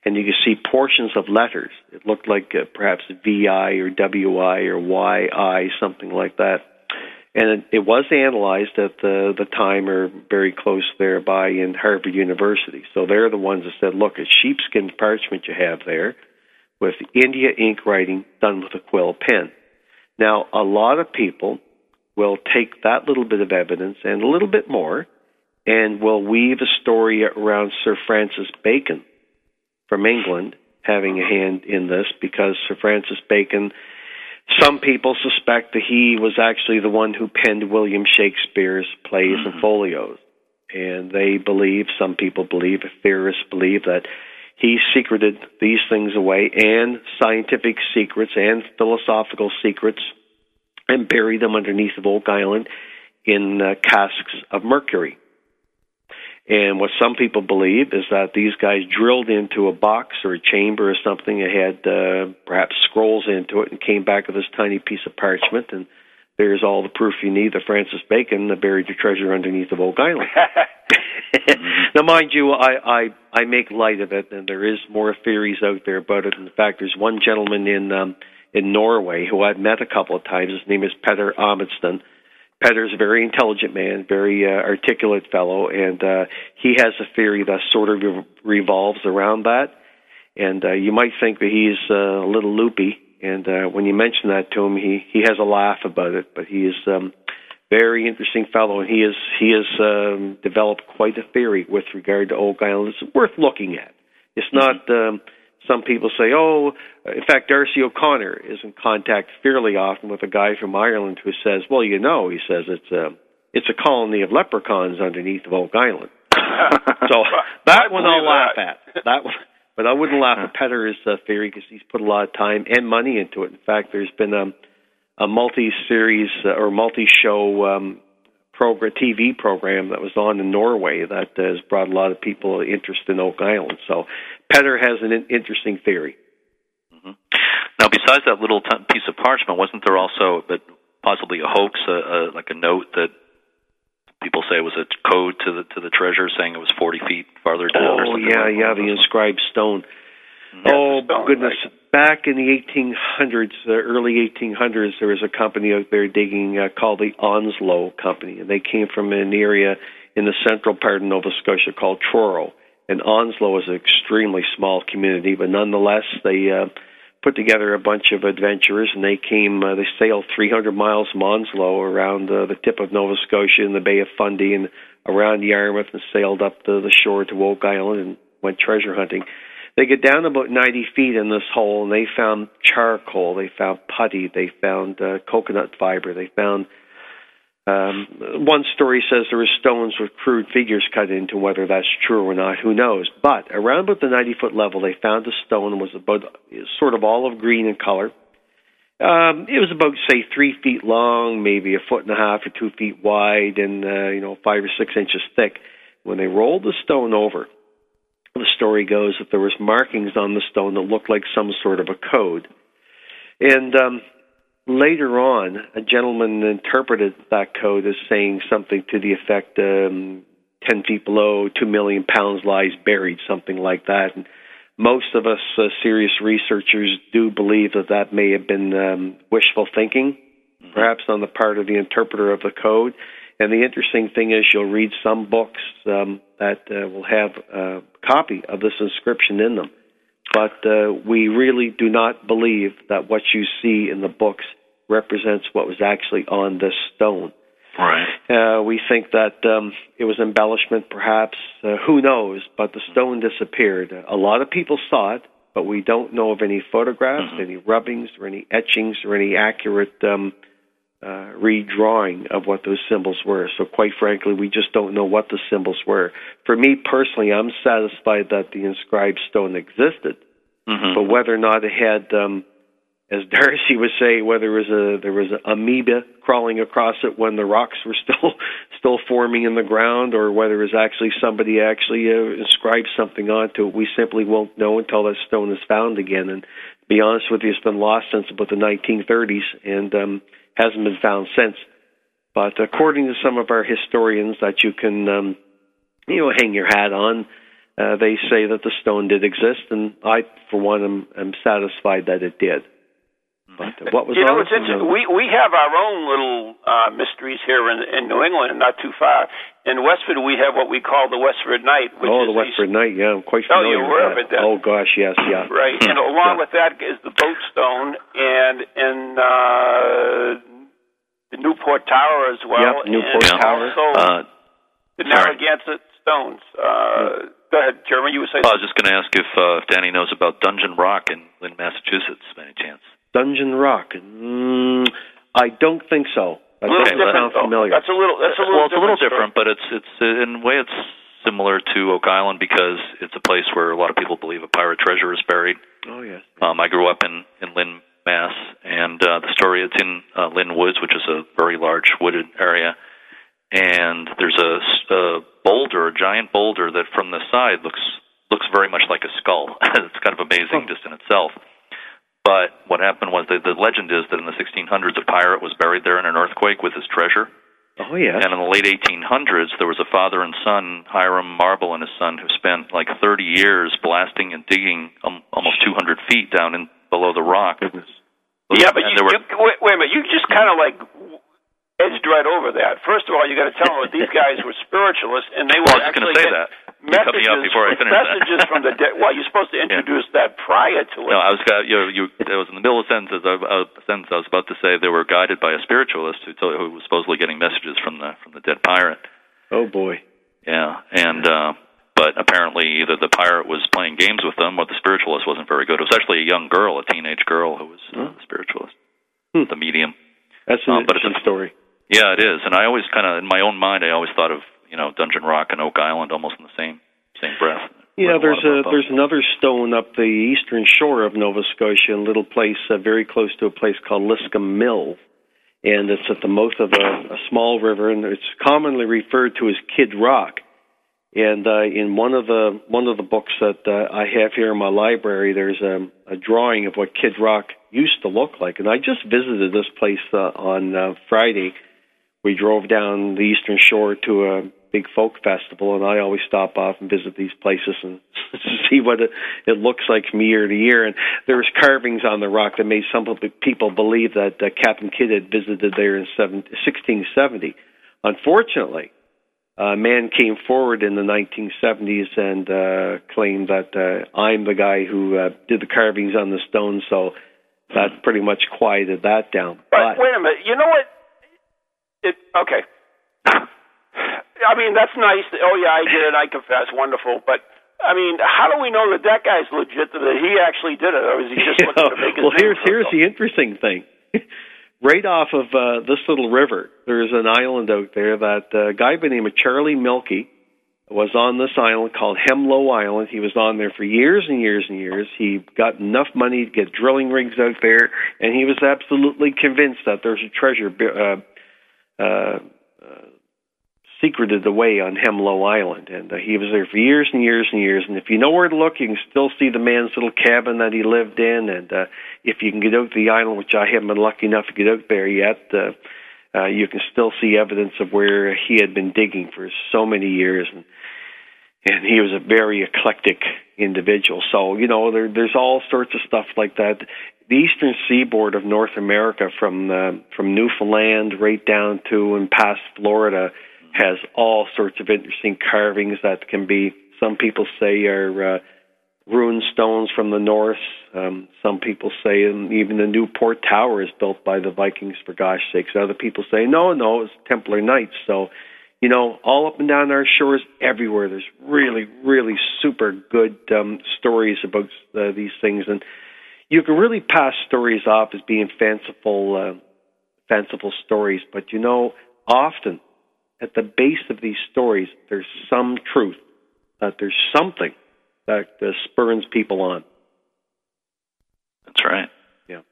And you could see portions of letters. It looked like uh, perhaps VI or WI or YI, something like that. And it, it was analyzed at the, the time or very close thereby in Harvard University. So they're the ones that said, look, it's sheepskin parchment you have there with India ink writing done with a quill pen. Now, a lot of people will take that little bit of evidence and a little bit more and will weave a story around Sir Francis Bacon from England having a hand in this because Sir Francis Bacon, some people suspect that he was actually the one who penned William Shakespeare's plays and folios. And they believe, some people believe, theorists believe that he secreted these things away and scientific secrets and philosophical secrets and buried them underneath of Oak Island in uh, casks of mercury. And what some people believe is that these guys drilled into a box or a chamber or something that had uh, perhaps scrolls into it and came back with this tiny piece of parchment. And there's all the proof you need that Francis Bacon buried the treasure underneath of Oak Island. now, mind you, I, I I make light of it, and there is more theories out there about it. In fact, there's one gentleman in um, in Norway who I've met a couple of times. His name is Petter Amundsen. Petter's a very intelligent man, very uh, articulate fellow, and uh, he has a theory that sort of re- revolves around that. And uh, you might think that he's uh, a little loopy, and uh, when you mention that to him, he he has a laugh about it. But he is um, very interesting fellow, and he is he has um, developed quite a theory with regard to Oak Island. It's worth looking at. It's not. Um, some people say, oh, in fact, Darcy O'Connor is in contact fairly often with a guy from Ireland who says, well, you know, he says it's a it's a colony of leprechauns underneath of Oak Island. so that one I'll laugh that. at. That one, but I wouldn't laugh at Petter's uh, theory because he's put a lot of time and money into it. In fact, there's been a a multi-series uh, or multi-show um, program, TV program that was on in Norway that uh, has brought a lot of people interest in Oak Island. So Petter has an interesting theory. Mm-hmm. Now, besides that little t- piece of parchment, wasn't there also, but possibly a hoax, a, a, like a note that people say was a code to the to the treasure, saying it was forty feet farther down? or Oh something yeah, like yeah, the inscribed stone. Mm-hmm. Yeah, oh stone, goodness! right. Back in the 1800s, the early 1800s, there was a company out there digging uh, called the Onslow Company, and they came from an area in the central part of Nova Scotia called Truro. And Onslow is an extremely small community, but nonetheless, they uh, put together a bunch of adventurers, and they came. Uh, they sailed 300 miles from Onslow around uh, the tip of Nova Scotia in the Bay of Fundy and around Yarmouth, and sailed up the, the shore to Oak Island and went treasure hunting. They get down about 90 feet in this hole, and they found charcoal, they found putty, they found uh, coconut fiber, they found. Um, one story says there were stones with crude figures cut into. Whether that's true or not, who knows? But around about the 90 foot level, they found a stone was about sort of olive green in color. Um, it was about say three feet long, maybe a foot and a half or two feet wide, and uh, you know five or six inches thick. When they rolled the stone over, the story goes that there was markings on the stone that looked like some sort of a code. And um, later on, a gentleman interpreted that code as saying something to the effect, um, 10 feet below, 2 million pounds lies buried, something like that. And most of us uh, serious researchers do believe that that may have been um, wishful thinking, perhaps on the part of the interpreter of the code. And the interesting thing is, you'll read some books um, that uh, will have a copy of this inscription in them. But uh, we really do not believe that what you see in the books represents what was actually on this stone. Right. Uh, we think that um, it was embellishment, perhaps. Uh, who knows? But the stone disappeared. A lot of people saw it, but we don't know of any photographs, any rubbings, or any etchings, or any accurate um, uh, redrawing of what those symbols were. So, quite frankly, we just don't know what the symbols were. For me personally, I'm satisfied that the inscribed stone existed, Mhm. but whether or not it had, um, as Darcy would say, whether it was a there was an amoeba crawling across it when the rocks were still still forming in the ground, or whether it was actually somebody actually uh, inscribed something onto it, we simply won't know until that stone is found again. And be honest with you, it's been lost since about the 1930s, and um, hasn't been found since. But according to some of our historians that you can, um, you know, hang your hat on, uh, they say that the stone did exist, and I, for one, am, am satisfied that it did. But what was you know, on it's it? interesting. We we have our own little uh, mysteries here in in New England, not too far. In Westford, we have what we call the Westford Knight, which oh, is the a- Westford Knight. Yeah, I'm quite Oh, you're aware with that. Oh gosh, yes, yeah. Right, and along with that is the boat stone and and uh, the Newport Tower as well. Yep, Newport and Tower. Also Uh, the. Narragansett stones. Uh, go ahead, Jeremy. You were saying. I was just going to ask if, uh, if Danny knows about Dungeon Rock in Lynn, Massachusetts, by any chance. Dungeon Rock. Mm, I don't think so. That a little doesn't different, sound though. familiar. That's a little. That's a little. well, it's a little different. different, but it's it's uh, in a way it's similar to Oak Island because it's a place where a lot of people believe a pirate treasure is buried. oh yes. Um, I grew up in in Lynn, Mass, and uh, the story it's in uh, Lynn Woods, which is a very large wooded area, and there's a, a boulder, a giant boulder that from the side looks looks very much like a skull. it's kind of amazing just in itself. But what happened was the, the legend is that in the 1600s a pirate was buried there in an earthquake with his treasure. Oh yes. And in the late 1800s, there was a father and son, Hiram Marble and his son, who spent like 30 years blasting and digging um, almost 200 feet down in below the rock. Yeah, but you, there were- you wait, wait a minute. You just kind of like edged right over that. First of all, you got to tell them that these guys were spiritualists, and they were Well, I was actually gonna say get that. You cut me messages, off before I finished that. messages from the dead. Well, you're supposed to introduce that prior to it. No, I was got you. You. I was in the middle of a sentence. I, uh, sentence. I was about to say they were guided by a spiritualist who, told, who was supposedly getting messages from the from the dead pirate. Oh boy. Yeah, and uh, but apparently either the pirate was playing games with them, or the spiritualist wasn't very good. It was actually a young girl, a teenage girl, who was uh, the spiritualist, Hmm. the medium. That's an Um, but it's interesting a- story. Yeah, it is. And I always kind of, in my own mind, I always thought of you know Dungeon Rock and Oak Island almost in the same same breath. Yeah, there's about a there's another stone up the eastern shore of Nova Scotia, a little place uh, very close to a place called Liscombe Mill, and it's at the mouth of a, a small river, and it's commonly referred to as Kid Rock. And uh, in one of the one of the books that uh, I have here in my library, there's a, a drawing of what Kid Rock used to look like. And I just visited this place uh, on uh, Friday. We drove down the eastern shore to a big folk festival, and I always stop off and visit these places and see what it, it looks like from year to year. And there's carvings on the rock that made some people believe that uh, Captain Kidd had visited there in seven, 1670. Unfortunately, a man came forward in the 1970s and uh, claimed that uh, I'm the guy who uh, did the carvings on the stone, so that pretty much quieted that down. But wait a minute. You know what? It okay. I mean, that's nice. Oh yeah, I did it. I confess. Wonderful. But I mean, how do we know that that guy's legit? That he actually did it, or is he just looking to make his well, here's here's himself? the interesting thing. right off of uh, this little river, there's an island out there that uh, a guy by the name of Charlie Milky was on this island called Hemlow Island. He was on there for years and years and years. He got enough money to get drilling rigs out there, and he was absolutely convinced that there's a treasure uh, uh, uh, secreted away on Hemlow Island. And uh, he was there for years and years and years. And if you know where to look, you can still see the man's little cabin that he lived in. And uh, if you can get out to the island, which I haven't been lucky enough to get out there yet, uh, uh, you can still see evidence of where he had been digging for so many years. And and he was a very eclectic individual. So you know, there, there's all sorts of stuff like that. The eastern seaboard of North America, from uh, from Newfoundland right down to and past Florida, has all sorts of interesting carvings that can be. Some people say are uh, rune stones from the north. Um, some people say um, even the Newport Tower is built by the Vikings for gosh sakes. Other people say no, no, it's Templar Knights. So you know, all up and down our shores, everywhere. There's really, really super good um, stories about uh, these things, and you can really pass stories off as being fanciful, uh, fanciful stories. But you know, often at the base of these stories, there's some truth. That there's something that uh, spurns people on. That's right. Yeah.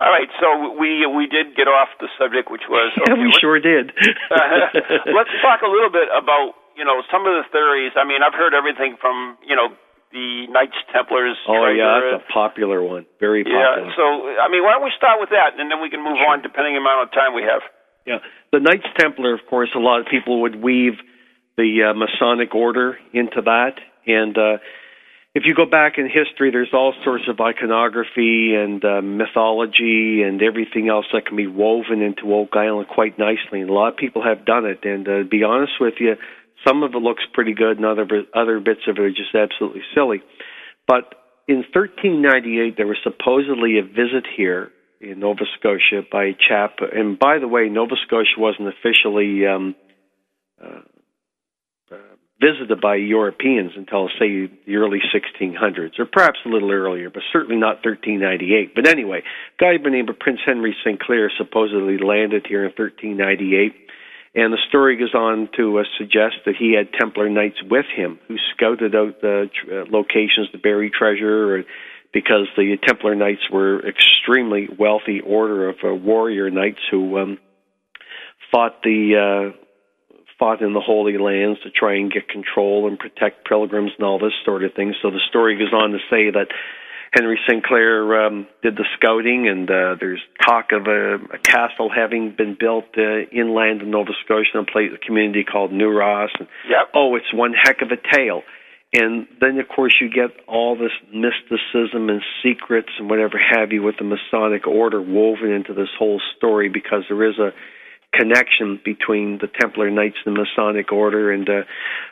All right, so we we did get off the subject, which was Yeah, we sure did. Let's talk a little bit about you know some of the theories. I mean, I've heard everything from you know the Knights Templars. oh yeah, treasure, that's a popular one. Very popular. Yeah. popular. So I mean, why don't we start with that, and then we can move on depending on the amount of time we have. Yeah, the Knights Templar, of course, a lot of people would weave the uh, Masonic order into that, and uh, if you go back in history, there's all sorts of iconography and uh, mythology and everything else that can be woven into Oak Island quite nicely, and a lot of people have done it. And uh, to be honest with you, some of it looks pretty good, and other other bits of it are just absolutely silly. But in 1398, there was supposedly a visit here in Nova Scotia by a chap. And by the way, Nova Scotia wasn't officially um, uh, uh, visited by Europeans until, say, the early 1600s, or perhaps a little earlier, but certainly not 1398. But anyway, a guy by the name of Prince Henry St. Clair supposedly landed here in 1398. And the story goes on to uh, suggest that he had Templar knights with him who scouted out the tr- uh, locations to bury treasure, or, because the Templar knights were extremely wealthy order of uh, warrior knights who um, fought the uh, fought in the Holy Lands to try and get control and protect pilgrims and all this sort of thing. So the story goes on to say that Henry Sinclair um, did the scouting, and uh, there's talk of a, a castle having been built uh, inland in Nova Scotia in a place, a community called New Ross. And, Yep. Oh, it's one heck of a tale. And then, of course, you get all this mysticism and secrets and whatever have you with the Masonic order woven into this whole story because there is a connection between the Templar Knights and the Masonic Order, and uh,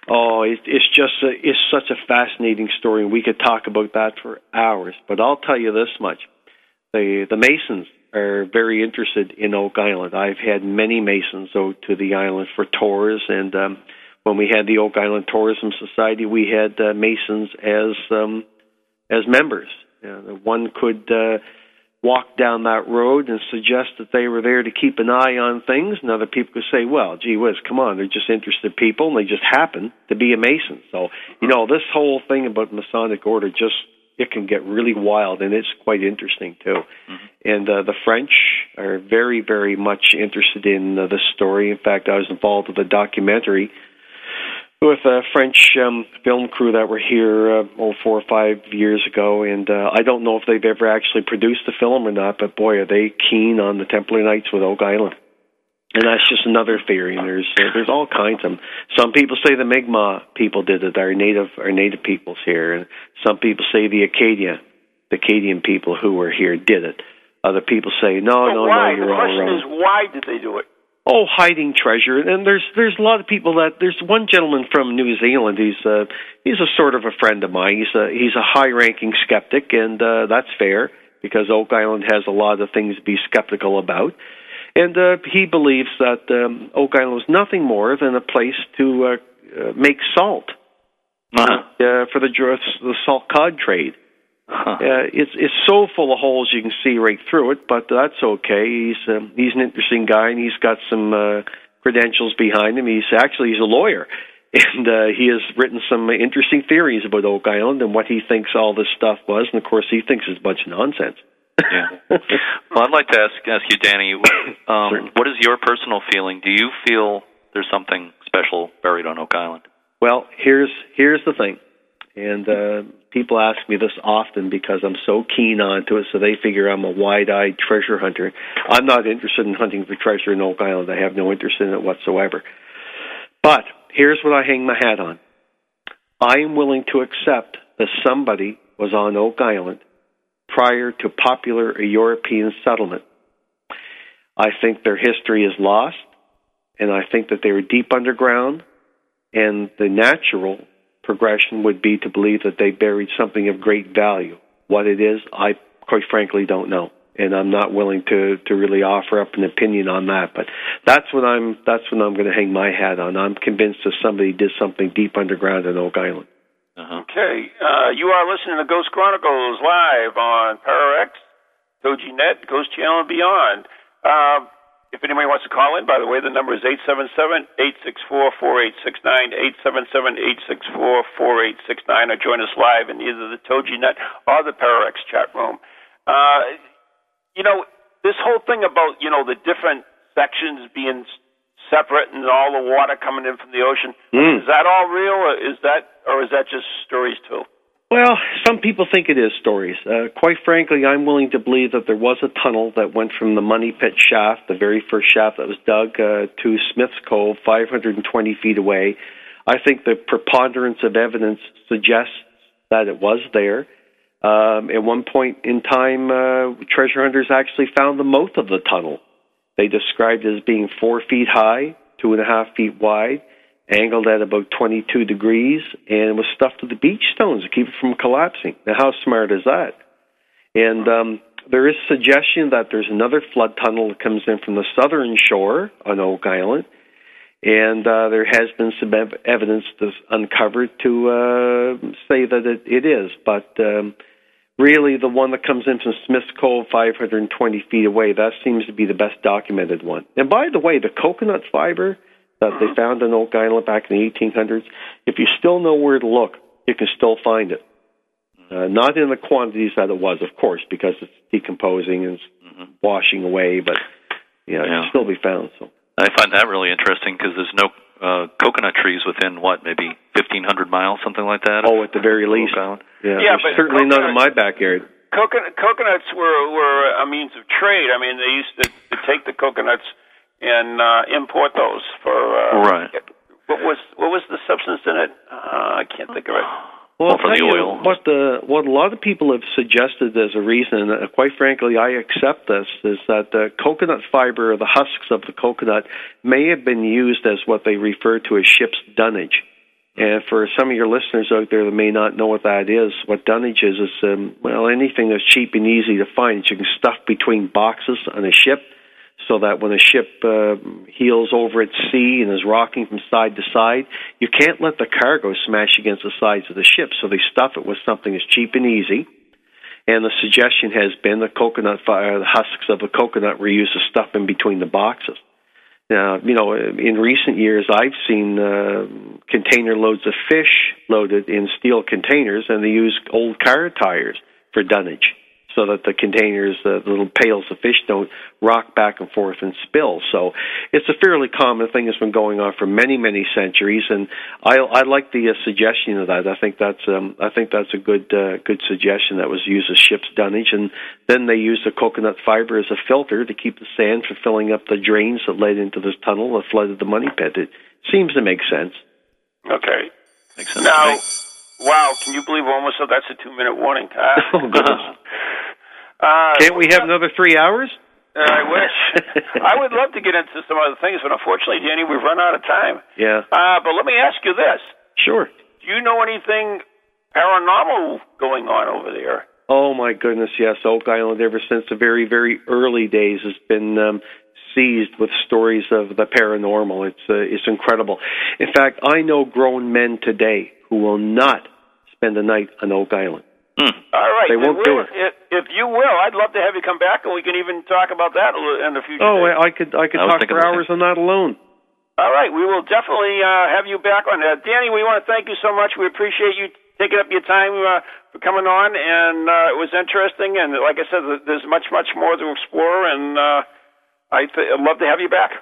oh, it, it's just a, it's such a fascinating story, and we could talk about that for hours. But I'll tell you this much: the the Masons are very interested in Oak Island. I've had many Masons go to the island for tours, and um, when we had the Oak Island Tourism Society, we had uh, Masons as um, as members. Uh, one could. Uh, walk down that road and suggest that they were there to keep an eye on things, and other people could say, "Well, gee whiz, come on, they're just interested people, and they just happen to be a Mason." So, you know, this whole thing about Masonic order just it can get really wild, and it's quite interesting too. And uh, the French are very, very much interested in uh, this story. In fact, I was involved with a documentary with a French um, film crew that were here uh, oh, four or five years ago, and uh, I don't know if they've ever actually produced the film or not. But boy, are they keen on the Templar Knights with Oak Island. And that's just another theory. And there's uh, there's all kinds of them. Some people say the Mi'kmaq people did it. Our native our native peoples here, and some people say the Acadia, the Acadian people who were here did it. Other people say no, no, why? no, you're the all question is, why did they do it? Oh hiding treasure and there's there's a lot of people that there's one gentleman from New Zealand he's uh he's a sort of a friend of mine he's a he's a high ranking skeptic and uh that's fair because Oak Island has a lot of things to be skeptical about and uh he believes that um Oak Island was nothing more than a place to uh, uh make salt Uh-huh. uh, for the the salt cod trade. Huh. Uh, it's it's so full of holes you can see right through it, but that's okay. He's um, he's an interesting guy, and he's got some uh, credentials behind him. He's actually he's a lawyer, and uh, he has written some interesting theories about Oak Island and what he thinks all this stuff was. And of course, he thinks it's a bunch of nonsense. Yeah. Well, I'd like to ask ask you, Danny, um, what is your personal feeling? Do you feel there's something special buried on Oak Island? Well, here's here's the thing, and uh, people ask me this often because I'm so keen onto it. So they figure I'm a wide-eyed treasure hunter. I'm not interested in hunting for treasure in Oak Island. I have no interest in it whatsoever. But here's what I hang my hat on. I am willing to accept that somebody was on Oak Island prior to popular European settlement. I think their history is lost, and I think that they were deep underground, and the natural progression would be to believe that they buried something of great value. What it is, I quite frankly don't know, and I'm not willing to to really offer up an opinion on that. But that's what I'm that's what I'm going to hang my hat on. I'm convinced that somebody did something deep underground in Oak Island. Uh-huh. Okay, uh, you are listening to Ghost Chronicles live on PowerX, TogiNet, Ghost Channel, and beyond. Uh, if anybody wants to call in, by the way, the number is 877-864-4869, 877-864-4869, or join us live in either the TogiNet or the PowerX chat room. Uh, you know, this whole thing about, you know, the different sections being separate and all the water coming in from the ocean, Mm. is that all real, or is that, or is that just stories too? Well, some people think it is stories. Uh, quite frankly, I'm willing to believe that there was a tunnel that went from the Money Pit shaft, the very first shaft that was dug, uh, to Smith's Cove, 520 feet away. I think the preponderance of evidence suggests that it was there. Um, at one point in time, uh, treasure hunters actually found the mouth of the tunnel. They described it as being four feet high, two and a half feet wide, angled at about 22 degrees, and was stuffed with the beach stones to keep it from collapsing. Now, how smart is that? And um, there is suggestion that there's another flood tunnel that comes in from the southern shore on Oak Island, and uh, there has been some ev- evidence that's uncovered to uh, say that it, it is, but. Um, really the one that comes in from Smith's Cove 520 feet away. That seems to be the best documented one. And by the way, the coconut fiber that they found on Oak Island back in the 1800s, if you still know where to look, you can still find it. Uh, not in the quantities that it was, of course, because it's decomposing and it's washing away, but yeah, it Yeah. can still be found. So I find that really interesting because there's no uh, coconut trees within what, maybe 1,500 miles, something like that. oh, at the very least, Island? yeah, Yeah, but certainly none in my backyard. Coconut, coconuts were were a means of trade. I mean, they used to, to take the coconuts and uh, import those for. Uh, Right. What was what was the substance in it? Uh, I can't think of it. Well, Well, I'll for tell the you oil. what the what a lot of people have suggested as a reason, and uh, quite frankly, I accept this, is that the coconut fiber or the husks of the coconut may have been used as what they refer to as ship's dunnage. And for some of your listeners out there that may not know what that is, what dunnage is is um, well anything that's cheap and easy to find that you can stuff between boxes on a ship, so that when a ship uh, heels over at sea and is rocking from side to side, you can't let the cargo smash against the sides of the ship. So they stuff it with something that's cheap and easy. And the suggestion has been the coconut fi- uh, the husks of the coconut were used to stuff in between the boxes. Now, you know, in recent years, I've seen uh, container loads of fish loaded in steel containers, and they use old car tires for dunnage, so that the containers, uh, the little pails of fish, don't rock back and forth and spill. So, it's a fairly common thing that's been going on for many, many centuries, and I, I like the uh, suggestion of that. I think that's, um, I think that's a good, uh, good suggestion that was used as ship's dunnage, and then they used the coconut fiber as a filter to keep the sand from filling up the drains that led into this tunnel that flooded the money pit. It seems to make sense. Okay. Makes sense Now, wow, can you believe almost so that's a two minute warning? Oh, goodness. Uh, Can't we have another three hours? I wish. I would love to get into some other things, but unfortunately, Danny, we've run out of time. Yeah, Uh, but let me ask you this: sure. Do you know anything paranormal going on over there? Oh my goodness, yes. Oak Island, ever since the very, very early days, has been um, seized with stories of the paranormal. It's uh, it's incredible. In fact, I know grown men today who will not spend a night on Oak Island. All right. They won't do we'll- If, if you will, I'd love to have you come back, and we can even talk about that in the future. Oh, days. I I could I could I talk for hours on that alone. All right, we will definitely uh, have you back on that. Danny, we want to thank you so much. We appreciate you taking up your time uh, for coming on, and uh, it was interesting. And like I said, there's much, much more to explore, and uh, I th- I'd love to have you back.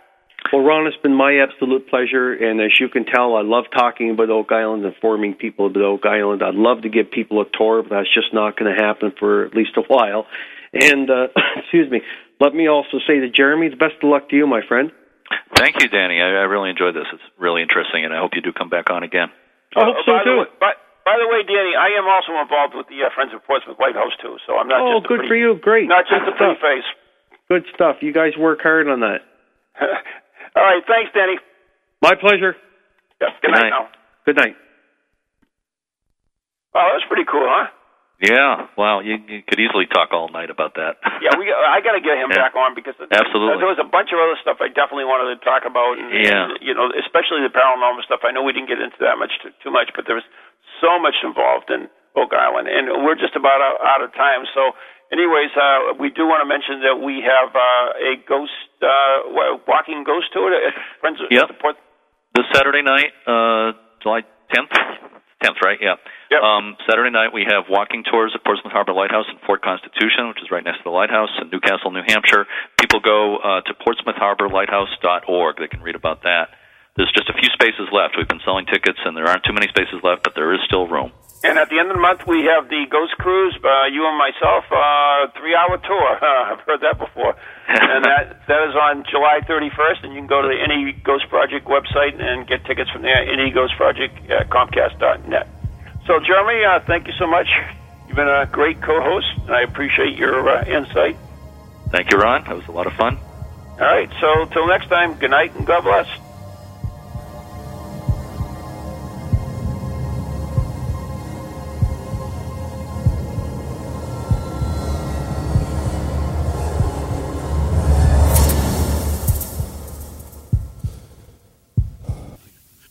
Well, Ron, it's been my absolute pleasure, and as you can tell, I love talking about Oak Island, and informing people about Oak Island. I'd love to give people a tour, but that's just not going to happen for at least a while. And uh, excuse me, let me also say to Jeremy, the best of luck to you, my friend. Thank you, Danny. I, I really enjoyed this. It's really interesting, and I hope you do come back on again. I hope Uh, so by too. The way, by, by the way, Danny, I am also involved with the uh, Friends of Portsmouth Lighthouse too, so I'm not Oh, just good pretty, for you. Great. not just Good a pretty stuff. face. Good stuff. You guys work hard on that. All right, thanks, Danny. My pleasure. Yeah, Good good, night. night. now. Good night. Oh, that was pretty cool, huh? Yeah, wow, you, you could easily talk all night about that. Yeah, we. I got to get him Yeah. back on because Absolutely. there was a bunch of other stuff I definitely wanted to talk about. And, Yeah. and, you know, especially the paranormal stuff. I know we didn't get into that much too, too much, but there was so much involved in Oak Island, and we're just about out, of time. So, anyways, uh, we do want to mention that we have uh, a ghost uh, walking ghost tour Friends Yep. the Port. This Saturday night, uh, July 10th? 10th, right? Yeah. Yep. Um, Saturday night, we have walking tours at Portsmouth Harbor Lighthouse in Fort Constitution, which is right next to the lighthouse in New Castle, New Hampshire. People go uh, to portsmouthharborlighthouse.org. They can read about that. There's just a few spaces left. We've been selling tickets, and there aren't too many spaces left, but there is still room. And at the end of the month, we have the Ghost Cruise. Uh, you and myself, uh, three-hour tour. Uh, I've heard that before, and that that is on July 31st. And you can go to the NE Ghost Project website and get tickets from there. NE Ghost Project at Comcast.net. So, Jeremy, uh, thank you so much. You've been a great co-host, and I appreciate your uh, insight. Thank you, Ron. That was a lot of fun. All right. So, till next time. Good night and God bless.